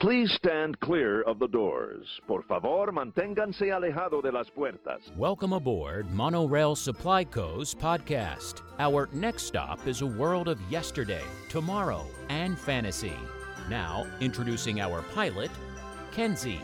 Please stand clear of the doors. Por favor, manténganse alejado de las puertas. Welcome aboard Monorail Supply Co.'s podcast. Our next stop is a world of yesterday, tomorrow, and fantasy. Now, introducing our pilot, Kenzie.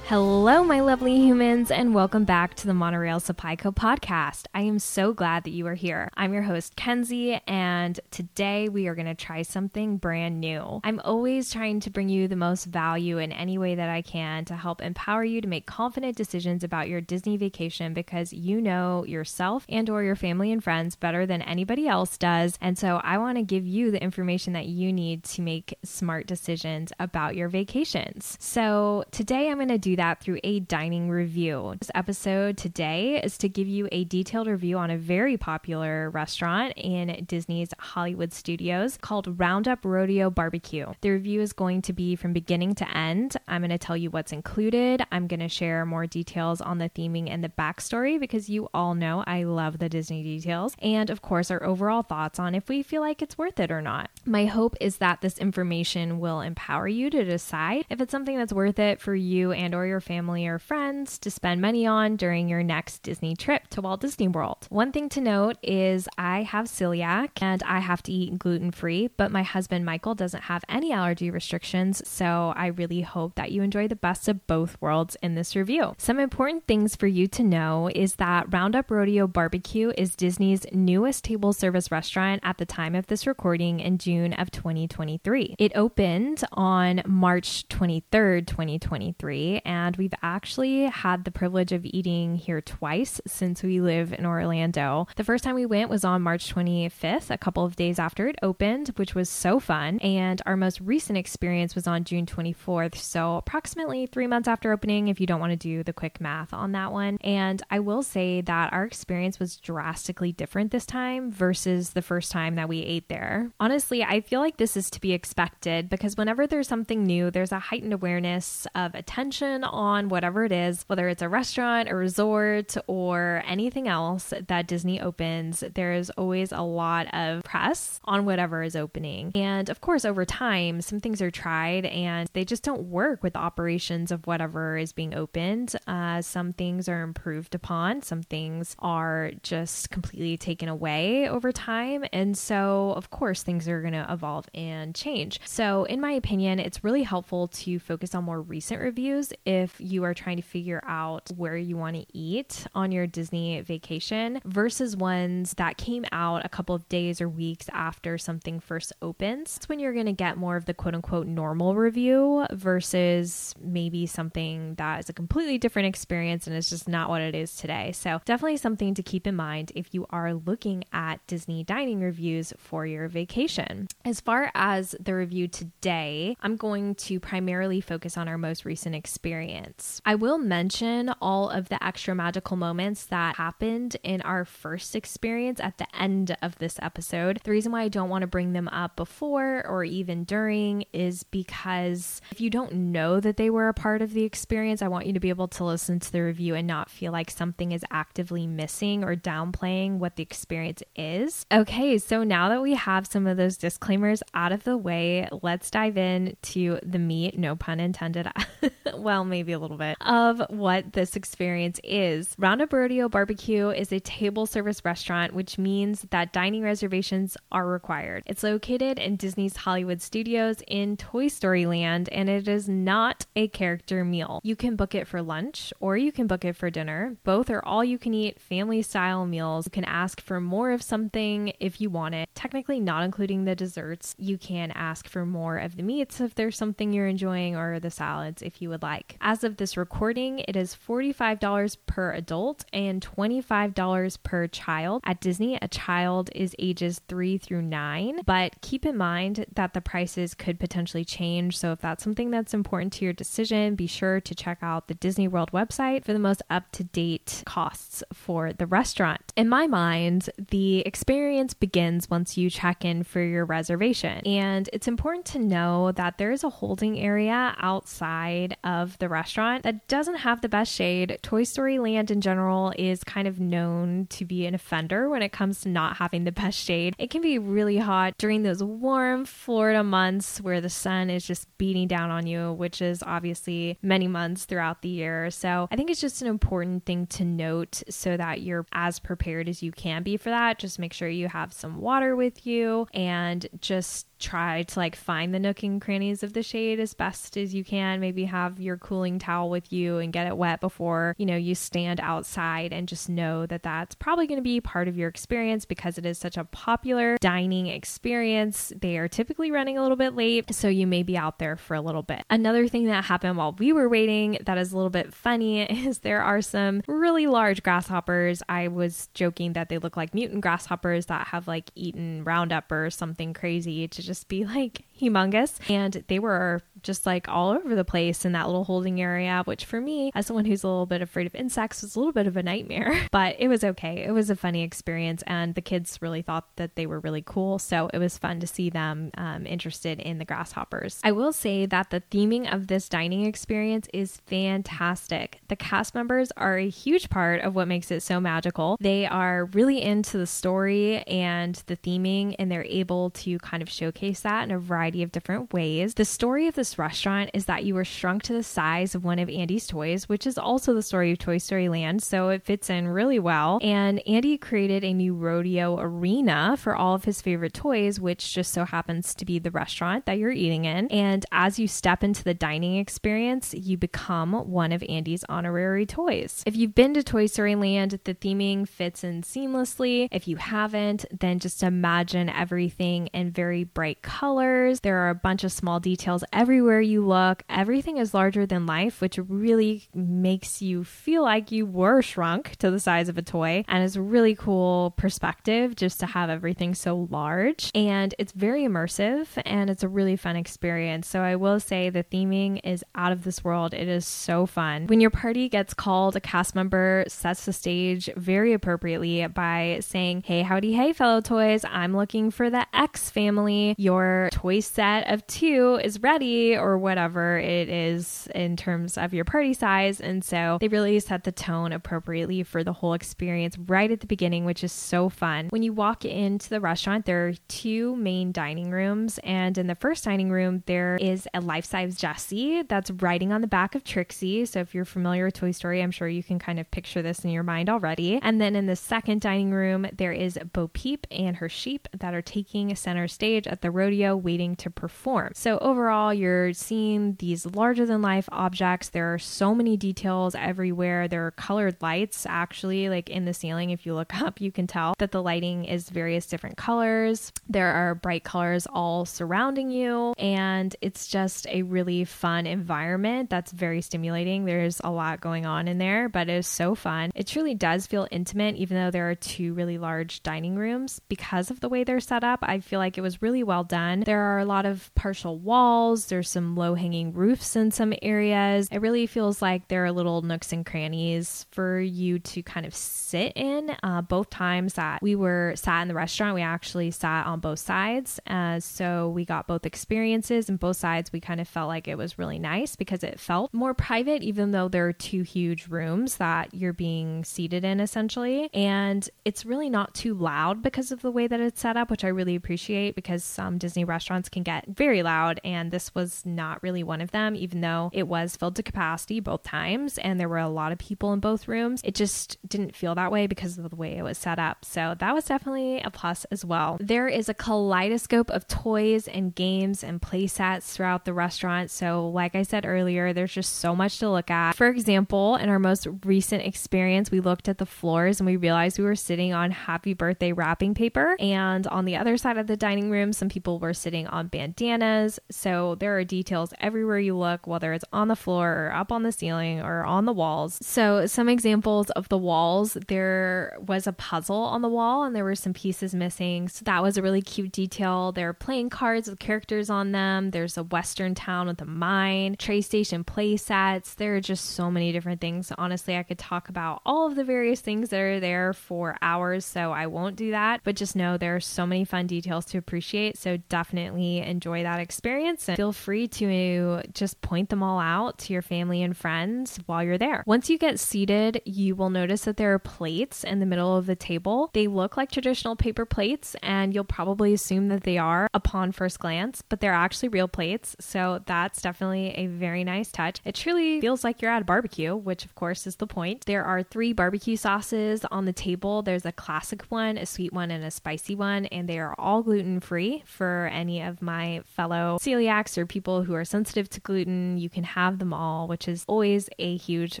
Hello, my lovely humans, and welcome back to the Monorail Supply Co podcast. I am so glad that you are here. I'm your host, Kenzie, and today we are going to try something brand new. I'm always trying to bring you the most value in any way that I can to help empower you to make confident decisions about your Disney vacation because you know yourself and or your family and friends better than anybody else does. And so I want to give you the information that you need to make smart decisions about your vacations. So today I'm going to do that through a dining review. This episode today is to give you a detailed review on a very popular restaurant in Disney's Hollywood studios called Roundup Rodeo Barbecue. The review is going to be from beginning to end. I'm going to tell you what's included. I'm going to share more details on the theming and the backstory because you all know I love the Disney details. And of course, our overall thoughts on if we feel like it's worth it or not. My hope is that this information will empower you to decide if it's something that's worth it for you and or your family or friends to spend money on during your next Disney trip to Walt Disney World. One thing to note is I have celiac and I have to eat gluten free, but my husband Michael doesn't have any allergy restrictions, so I really hope that you enjoy the best of both worlds in this review. Some important things for you to know is that Roundup Rodeo Barbecue is Disney's newest table service restaurant at the time of this recording in June of 2023. It opened on March 23rd, 2023, and we've actually had the privilege of eating here twice since we live in Orlando. The first time we went was on March 25th, a couple of days after it opened, which was so fun. And our most recent experience was on June 24th, so approximately three months after opening, if you don't want to do the quick math on that one. And I will say that our experience was drastically different this time versus the first time that we ate there. Honestly, I feel like this is to be expected because whenever there's something new, there's a heightened awareness of attention on whatever it is, whether it's a restaurant, a resort, or anything else that Disney opens, there is always a lot of press on whatever is opening. And of course, over time, some things are tried and they just don't work with the operations of whatever is being opened. Uh, some things are improved upon, some things are just completely taken away over time. And so, of course, things are going to evolve and change. So, in my opinion, it's really helpful to focus on more recent reviews if you are trying to figure out where you want to eat on your Disney vacation versus ones that came out a couple of days or weeks after something first opens. That's when you're going to get more of the quote unquote normal review versus maybe something that is a completely different experience and it's just not what it is today. So, definitely something to keep in mind if you are looking at Disney dining reviews for your vacation. As far as the review today, I'm going to primarily focus on our most recent experience experience. I will mention all of the extra magical moments that happened in our first experience at the end of this episode. The reason why I don't want to bring them up before or even during is because if you don't know that they were a part of the experience, I want you to be able to listen to the review and not feel like something is actively missing or downplaying what the experience is. Okay, so now that we have some of those disclaimers out of the way, let's dive in to the meat, no pun intended. well, maybe a little bit, of what this experience is. Roundup Rodeo Barbecue is a table service restaurant, which means that dining reservations are required. It's located in Disney's Hollywood Studios in Toy Story Land, and it is not a character meal. You can book it for lunch or you can book it for dinner. Both are all you can eat family style meals. You can ask for more of something if you want it, technically not including the desserts. You can ask for more of the meats if there's something you're enjoying or the salads if you would like. As of this recording, it is $45 per adult and $25 per child. At Disney, a child is ages 3 through 9, but keep in mind that the prices could potentially change. So if that's something that's important to your decision, be sure to check out the Disney World website for the most up to date costs for the restaurant. In my mind, the experience begins once you check in for your reservation. And it's important to know that there is a holding area outside of the restaurant that doesn't have the best shade. Toy Story Land in general is kind of known to be an offender when it comes to not having the best shade. It can be really hot during those warm Florida months where the sun is just beating down on you, which is obviously many months throughout the year. So I think it's just an important thing to note so that you're as prepared as you can be for that. Just make sure you have some water with you and just try to like find the nook and crannies of the shade as best as you can. Maybe have your cooling towel with you and get it wet before, you know, you stand outside and just know that that's probably going to be part of your experience because it is such a popular dining experience. They are typically running a little bit late, so you may be out there for a little bit. Another thing that happened while we were waiting that is a little bit funny is there are some really large grasshoppers. I was joking that they look like mutant grasshoppers that have like eaten Roundup or something crazy to just just be like humongous. And they were just like all over the place in that little holding area, which for me, as someone who's a little bit afraid of insects, was a little bit of a nightmare. But it was okay. It was a funny experience, and the kids really thought that they were really cool. So it was fun to see them um, interested in the grasshoppers. I will say that the theming of this dining experience is fantastic. The cast members are a huge part of what makes it so magical. They are really into the story and the theming, and they're able to kind of showcase that in a variety of different ways. The story of this restaurant is that you were shrunk to the size of one of Andy's toys, which is also the story of Toy Story Land, so it fits in really well. And Andy created a new rodeo arena for all of his favorite toys, which just so happens to be the restaurant that you're eating in. And as you step into the dining experience, you become one of Andy's honorary toys. If you've been to Toy Story Land, the theming fits in seamlessly. If you haven't, then just imagine everything in very bright colors. There are a bunch of small details everywhere you look, everything is larger than life, which really makes you feel like you were shrunk to the size of a toy. And it's a really cool perspective just to have everything so large. And it's very immersive and it's a really fun experience. So I will say the theming is out of this world. It is so fun. When your party gets called, a cast member sets the stage very appropriately by saying, Hey, howdy, hey, fellow toys. I'm looking for the X family. Your toy set of two is ready or whatever it is in terms of your party size. And so they really set the tone appropriately for the whole experience right at the beginning, which is so fun. When you walk into the restaurant, there are two main dining rooms. And in the first dining room, there is a life size Jessie that's riding on the back of Trixie. So if you're familiar with Toy Story, I'm sure you can kind of picture this in your mind already. And then in the second dining room, there is Bo Peep and her sheep that are taking center stage at the rodeo waiting to perform. So overall, you're seeing these larger than life objects. There are so many details everywhere. There are colored lights actually, like in the ceiling. If you look up, you can tell that the lighting is various different colors. There are bright colors all surrounding you, and it's just a really fun environment that's very stimulating. There's a lot going on in there, but it is so fun. It truly does feel intimate, even though there are two really large dining rooms because of the way they're set up. I feel like it was really well done. There are a lot of partial walls, there's some low hanging roofs in some areas. It really feels like there are little nooks and crannies for you to kind of sit in. Uh, both times that we were sat in the restaurant, we actually sat on both sides. Uh, so we got both experiences, and both sides we kind of felt like it was really nice because it felt more private, even though there are two huge rooms that you're being seated in essentially. And it's really not too loud because of the way that it's set up, which I really appreciate because some Disney restaurants can get very loud, and this was not really one of them, even though it was filled to capacity both times and there were a lot of people in both rooms. It just didn't feel that way because of the way it was set up. So that was definitely a plus as well. There is a kaleidoscope of toys and games and play sets throughout the restaurant. So, like I said earlier, there's just so much to look at. For example, in our most recent experience, we looked at the floors and we realized we were sitting on happy birthday wrapping paper. And on the other side of the dining room, some people were sitting on bandanas. So, there are details everywhere you look, whether it's on the floor or up on the ceiling or on the walls. So, some examples of the walls there was a puzzle on the wall and there were some pieces missing. So, that was a really cute detail. There are playing cards with characters on them. There's a Western town with a mine, Tray Station play sets. There are just so many different things. Honestly, I could talk about all of the various things that are there for hours, so I won't do that. But just know there are so many fun details to appreciate. So, definitely enjoy that experience and feel free to just point them all out to your family and friends while you're there. Once you get seated, you will notice that there are plates in the middle of the table. They look like traditional paper plates, and you'll probably assume that they are upon first glance, but they're actually real plates. So that's definitely a very nice touch. It truly feels like you're at a barbecue, which of course is the point. There are three barbecue sauces on the table there's a classic one, a sweet one, and a spicy one, and they are all gluten free for any of my fellow celiacs or people who are sensitive to gluten. You can have them all, which is always a huge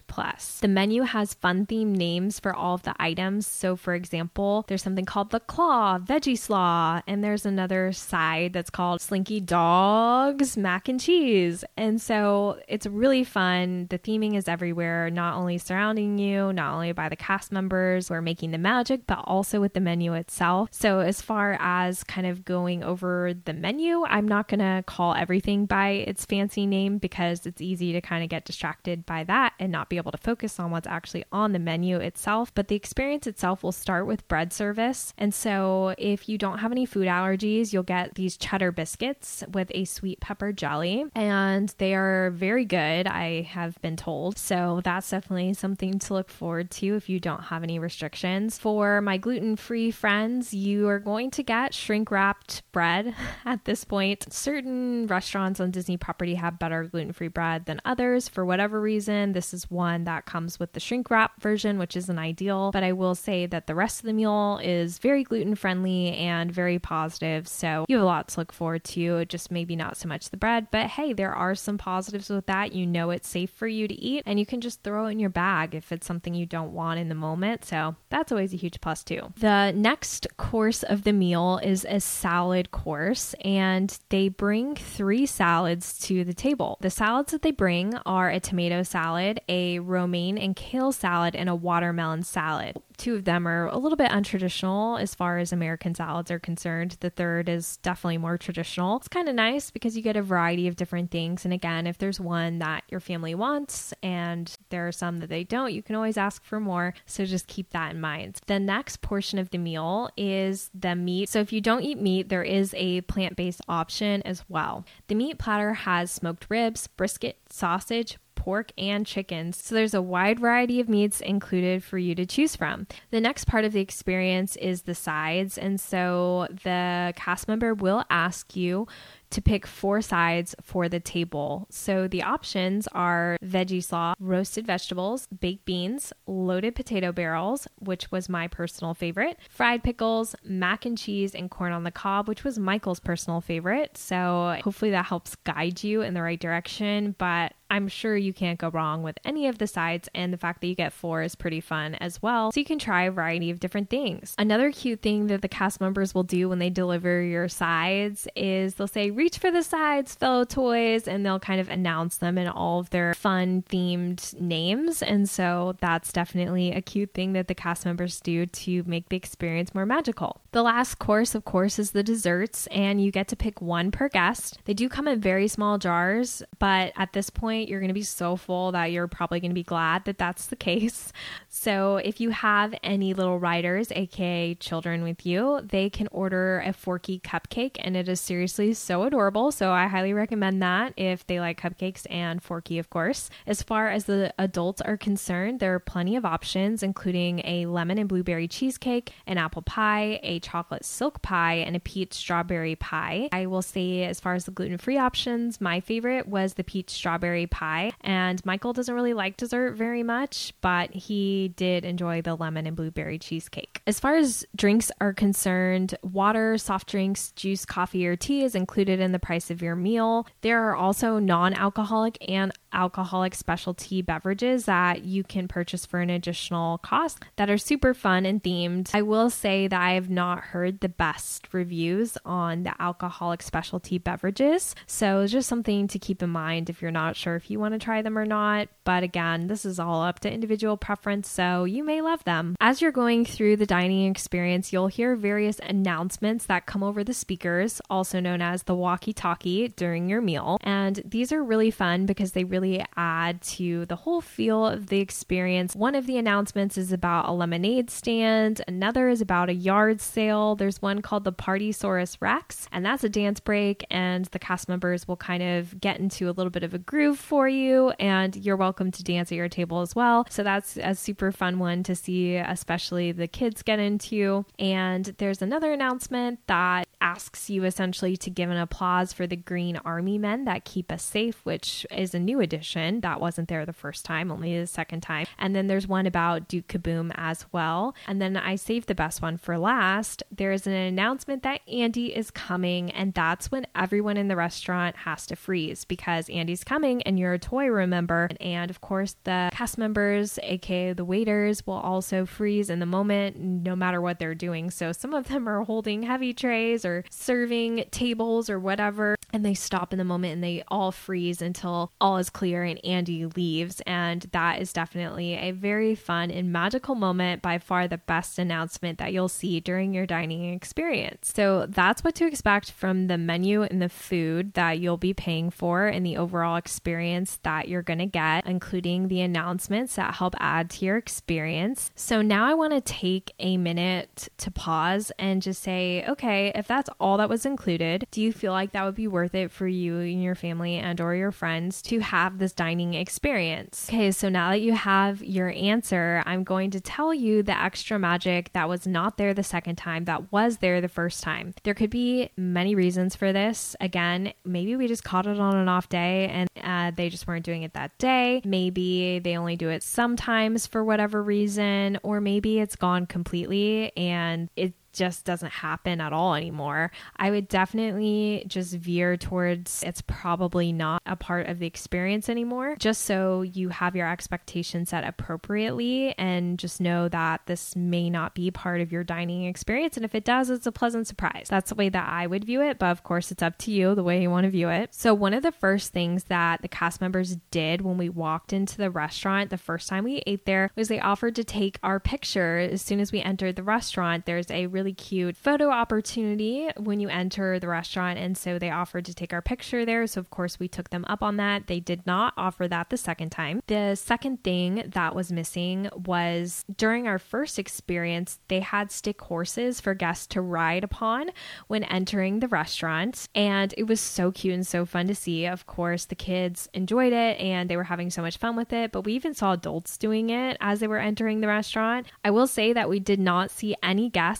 plus. The menu has fun themed names for all of the items. So, for example, there's something called the claw, veggie slaw, and there's another side that's called Slinky Dogs mac and cheese. And so it's really fun. The theming is everywhere, not only surrounding you, not only by the cast members who are making the magic, but also with the menu itself. So, as far as kind of going over the menu, I'm not going to call everything by its fancy name because it's easy to kind of get distracted by that and not be able to focus on what's actually on the menu itself. But the experience itself will start with bread service. And so, if you don't have any food allergies, you'll get these cheddar biscuits with a sweet pepper jelly, and they are very good, I have been told. So, that's definitely something to look forward to if you don't have any restrictions. For my gluten free friends, you are going to get shrink wrapped bread at this point. Certain restaurants on Disney property have better gluten free bread than others for whatever reason. This is one that comes with the shrink wrap version, which isn't ideal, but I will say that the rest of the meal is very gluten friendly and very positive. So you have a lot to look forward to, just maybe not so much the bread, but hey, there are some positives with that. You know it's safe for you to eat and you can just throw it in your bag if it's something you don't want in the moment. So that's always a huge plus too. The next course of the meal is a salad course and they bring three salads to the table. The salads that they bring are a tomato salad, a romaine and kale salad, and a watermelon salad. Two of them are a little bit untraditional as far as American salads are concerned. The third is definitely more traditional. It's kind of nice because you get a variety of different things. And again, if there's one that your family wants and there are some that they don't, you can always ask for more. So just keep that in mind. The next portion of the meal is the meat. So if you don't eat meat, there is a plant based option as well. The meat platter has smoked ribs, brisket, sausage, pork, and chickens. So there's a wide variety of meats included for you to choose from. The next part of the experience is the sides. And so the cast member will ask you to pick four sides for the table. So the options are veggie slaw, roasted vegetables, baked beans, loaded potato barrels, which was my personal favorite, fried pickles, mac and cheese, and corn on the cob, which was Michael's personal favorite. So hopefully that helps guide you in the right direction. But I'm sure you can't go wrong with any of the sides, and the fact that you get four is pretty fun as well. So you can try a variety of different things. Another cute thing that the cast members will do when they deliver your sides is they'll say, Reach for the sides, fellow toys, and they'll kind of announce them in all of their fun themed names. And so that's definitely a cute thing that the cast members do to make the experience more magical. The last course, of course, is the desserts, and you get to pick one per guest. They do come in very small jars, but at this point, point, you're going to be so full that you're probably going to be glad that that's the case. So, if you have any little riders, aka children with you, they can order a Forky cupcake, and it is seriously so adorable. So, I highly recommend that if they like cupcakes and Forky, of course. As far as the adults are concerned, there are plenty of options, including a lemon and blueberry cheesecake, an apple pie, a chocolate silk pie, and a peach strawberry pie. I will say, as far as the gluten free options, my favorite was the peach strawberry pie. And Michael doesn't really like dessert very much, but he did enjoy the lemon and blueberry cheesecake. As far as drinks are concerned, water, soft drinks, juice, coffee, or tea is included in the price of your meal. There are also non alcoholic and alcoholic specialty beverages that you can purchase for an additional cost that are super fun and themed. I will say that I have not heard the best reviews on the alcoholic specialty beverages. So it's just something to keep in mind if you're not sure if you want to try them or not. But again, this is all up to individual preference, so you may love them. As you're going through the dining experience, you'll hear various announcements that come over the speakers, also known as the walkie talkie, during your meal. And these are really fun because they really really add to the whole feel of the experience. One of the announcements is about a lemonade stand, another is about a yard sale. There's one called the Partysaurus Rex, and that's a dance break, and the cast members will kind of get into a little bit of a groove for you, and you're welcome to dance at your table as well. So that's a super fun one to see, especially the kids get into. And there's another announcement that asks you essentially to give an applause for the Green Army men that keep us safe, which is a new addition. That wasn't there the first time, only the second time. And then there's one about Duke Kaboom as well. And then I saved the best one for last. There is an announcement that Andy is coming, and that's when everyone in the restaurant has to freeze because Andy's coming and you're a toy, remember? And of course, the cast members, aka the waiters, will also freeze in the moment no matter what they're doing. So some of them are holding heavy trays or serving tables or whatever. And they stop in the moment and they all freeze until all is clear and Andy leaves. And that is definitely a very fun and magical moment, by far the best announcement that you'll see during your dining experience. So that's what to expect from the menu and the food that you'll be paying for and the overall experience that you're going to get, including the announcements that help add to your experience. So now I want to take a minute to pause and just say, okay, if that's that's all that was included, do you feel like that would be worth it for you and your family and or your friends to have this dining experience? Okay, so now that you have your answer, I'm going to tell you the extra magic that was not there the second time that was there the first time. There could be many reasons for this. Again, maybe we just caught it on an off day and uh, they just weren't doing it that day. Maybe they only do it sometimes for whatever reason, or maybe it's gone completely and it just doesn't happen at all anymore. I would definitely just veer towards it's probably not a part of the experience anymore, just so you have your expectations set appropriately and just know that this may not be part of your dining experience. And if it does, it's a pleasant surprise. That's the way that I would view it, but of course, it's up to you the way you want to view it. So, one of the first things that the cast members did when we walked into the restaurant the first time we ate there was they offered to take our picture as soon as we entered the restaurant. There's a really really cute photo opportunity when you enter the restaurant. And so they offered to take our picture there. So, of course, we took them up on that. They did not offer that the second time. The second thing that was missing was during our first experience, they had stick horses for guests to ride upon when entering the restaurant. And it was so cute and so fun to see. Of course, the kids enjoyed it and they were having so much fun with it. But we even saw adults doing it as they were entering the restaurant. I will say that we did not see any guests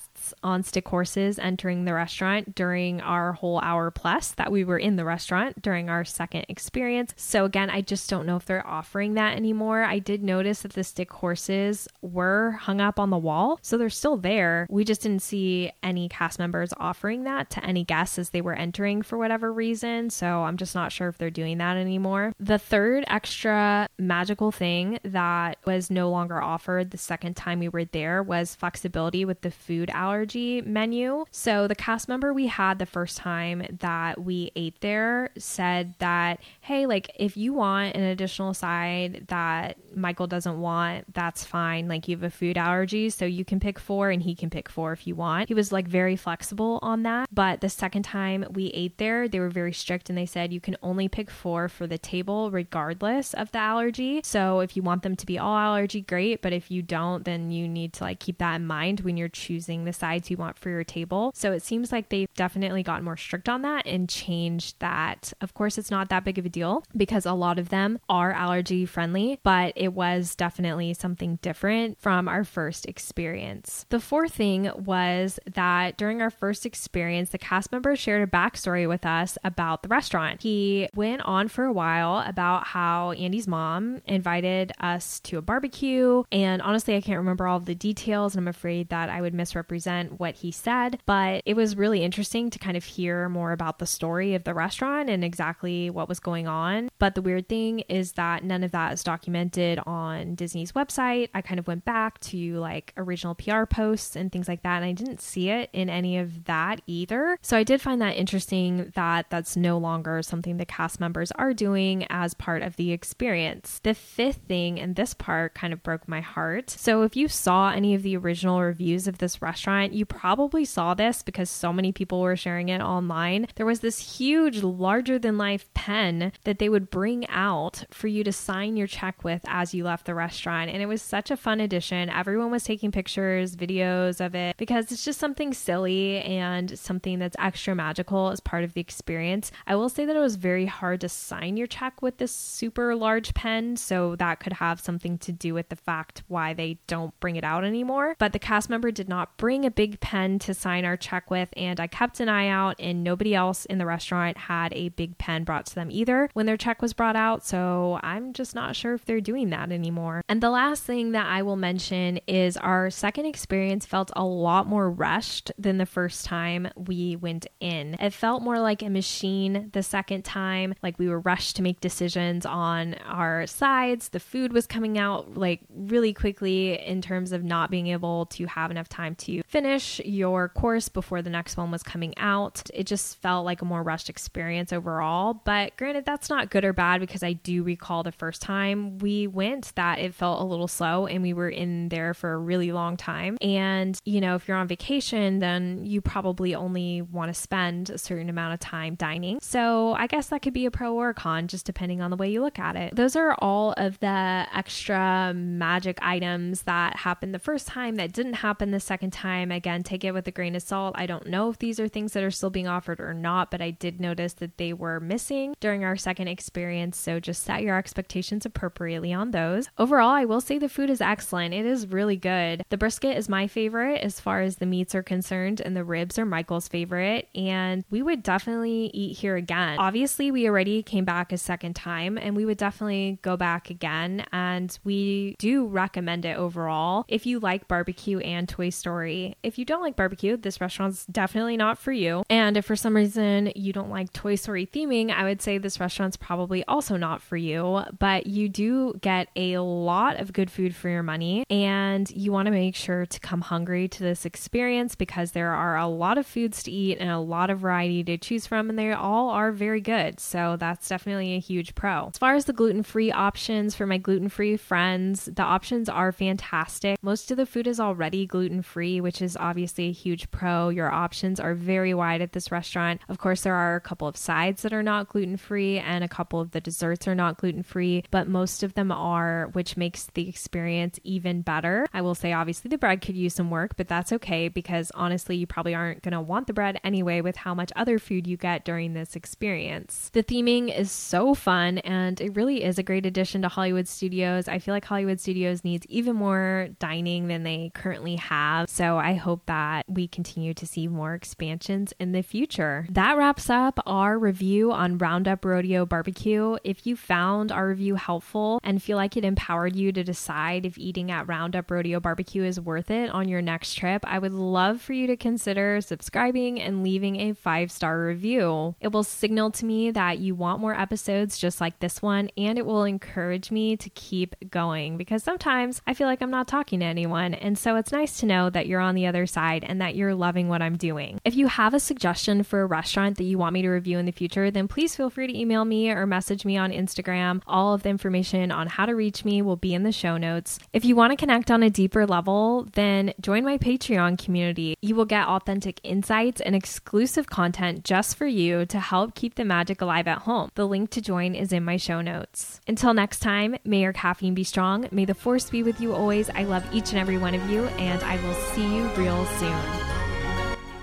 on stick horses entering the restaurant during our whole hour plus that we were in the restaurant during our second experience. So, again, I just don't know if they're offering that anymore. I did notice that the stick horses were hung up on the wall, so they're still there. We just didn't see any cast members offering that to any guests as they were entering for whatever reason. So, I'm just not sure if they're doing that anymore. The third extra magical thing that was no longer offered the second time we were there was flexibility with the food allergy menu. So the cast member we had the first time that we ate there said that, hey, like if you want an additional side that Michael doesn't want, that's fine. Like you have a food allergy, so you can pick four and he can pick four if you want. He was like very flexible on that. But the second time we ate there, they were very strict and they said you can only pick four for the table regardless of the allergy. So if you want them to be all allergy, great. But if you don't, then you need to like keep that in mind when you're choosing the sides you want for your table. So it seems like they've definitely gotten more strict on that and changed that. Of course, it's not that big of a deal because a lot of them are allergy friendly, but it was definitely something different from our first experience. The fourth thing was that during our first experience, the cast member shared a backstory with us about the restaurant. He went on for a while about how Andy's mom invited us to a barbecue. And honestly, I can't remember all of the details, and I'm afraid that I would misrepresent what he said, but it was really interesting to kind of hear more about the story of the restaurant and exactly what was going on. But the weird thing is that none of that is documented on Disney's website. I kind of went back to like original PR posts and things like that, and I didn't see it in any of that either. So I did find that interesting that that's no longer something the cast members are doing as part of the experience. experience. The fifth thing, and this part kind of broke my heart. So, if you saw any of the original reviews of this restaurant, you probably saw this because so many people were sharing it online. There was this huge, larger than life pen that they would bring out for you to sign your check with as you left the restaurant. And it was such a fun addition. Everyone was taking pictures, videos of it because it's just something silly and something that's extra magical as part of the experience. I will say that it was very hard to sign your check with this super large pen, so that could have something to do with the fact why they don't bring it out anymore. But the cast member did not bring a big pen to sign our check with, and I kept an eye out, and nobody else in the restaurant had a big pen brought to them either when their check was brought out. So I'm just not sure if they're doing that anymore. And the last thing that I will mention is our second experience felt a lot more rushed than the first time we went in. It felt more like a machine the second time, like we were rushed to make decisions on our sides. The food was coming out like really quickly in terms of not being able to have enough time to finish your course before the next one was coming out. It just felt like a more rushed experience overall. But granted, that's not good or bad because I do recall the first time we went that it felt a little slow and we were in there for a really long time. And, you know, if you're on vacation, then you probably only want to spend a certain amount of time dining. So I guess that could be a pro or a con, just depending on the way you look at it. Those are all of the extra magic items that happened the first time that didn't happen the second time. Again, take it with a grain of salt. I don't know if these are things that are still being offered or not, but I did notice that they were missing during our second experience. So just set your expectations appropriately on those. Overall, I will say the food is excellent. It is really good. The brisket is my favorite as far as the meats are concerned, and the ribs are Michael's favorite. And we would definitely eat here again. Obviously, we already came back a second time, and we would definitely go back again. And we do recommend it overall if you like barbecue and Toy Story. If you don't like barbecue, this restaurant's definitely not for you. And if for some reason you don't like Toy Story theming, I would say this restaurant's probably also not for you. But you do get a lot of good food for your money, and you want to make sure to come hungry to this experience because there are a lot of foods to eat and a lot of variety to choose from, and they all are very good. So that's definitely a huge pro. As far as the gluten free options for my gluten free friends, the options are fantastic. Most of the food is already gluten free, which is obviously a huge pro. Your options are very wide at this restaurant. Of course, there are a couple of sides that are not gluten free, and a couple of the desserts are not gluten free, but most of them are, which makes the experience even better. I will say, obviously, the bread could use some work, but that's okay because honestly, you probably aren't going to want the bread anyway with how much other food you get during this experience. The theming is so fun and it really is a great addition to Hollywood Studios. I feel like Hollywood Studios needs even more dining than they currently have. So I hope that we continue to see more expansions in the future. That wraps up our review on Roundup Rodeo Barbecue. If you found our review helpful and feel like it empowered you to decide if eating at Roundup Rodeo Barbecue is worth it on your next trip, I would love for you to consider subscribing and leaving a five star review. It will signal to me that you want more episodes just like this one, and it will encourage me to keep going because sometimes I feel like I'm not talking to anyone. And so it's nice to know that you're on the other side and that you're loving what I'm doing. If you have a suggestion for a restaurant that you want me to review in the future, then please feel free to email me or message me on Instagram. All of the information on how to reach me will be in the show notes. If you want to connect on a deeper level, then join my Patreon community. You will get authentic insights and exclusive content just for you to help keep the magic alive at home. The link to join is in my show notes. Until next time, may your caffeine be strong. May the force be with you always. I love each and every one of you, and I will see you real soon.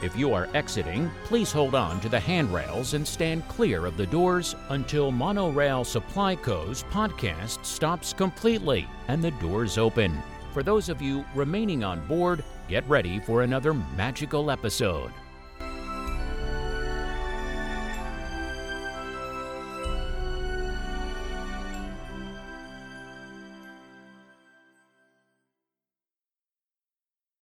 If you are exiting, please hold on to the handrails and stand clear of the doors until Monorail Supply Co.'s podcast stops completely and the doors open. For those of you remaining on board, get ready for another magical episode.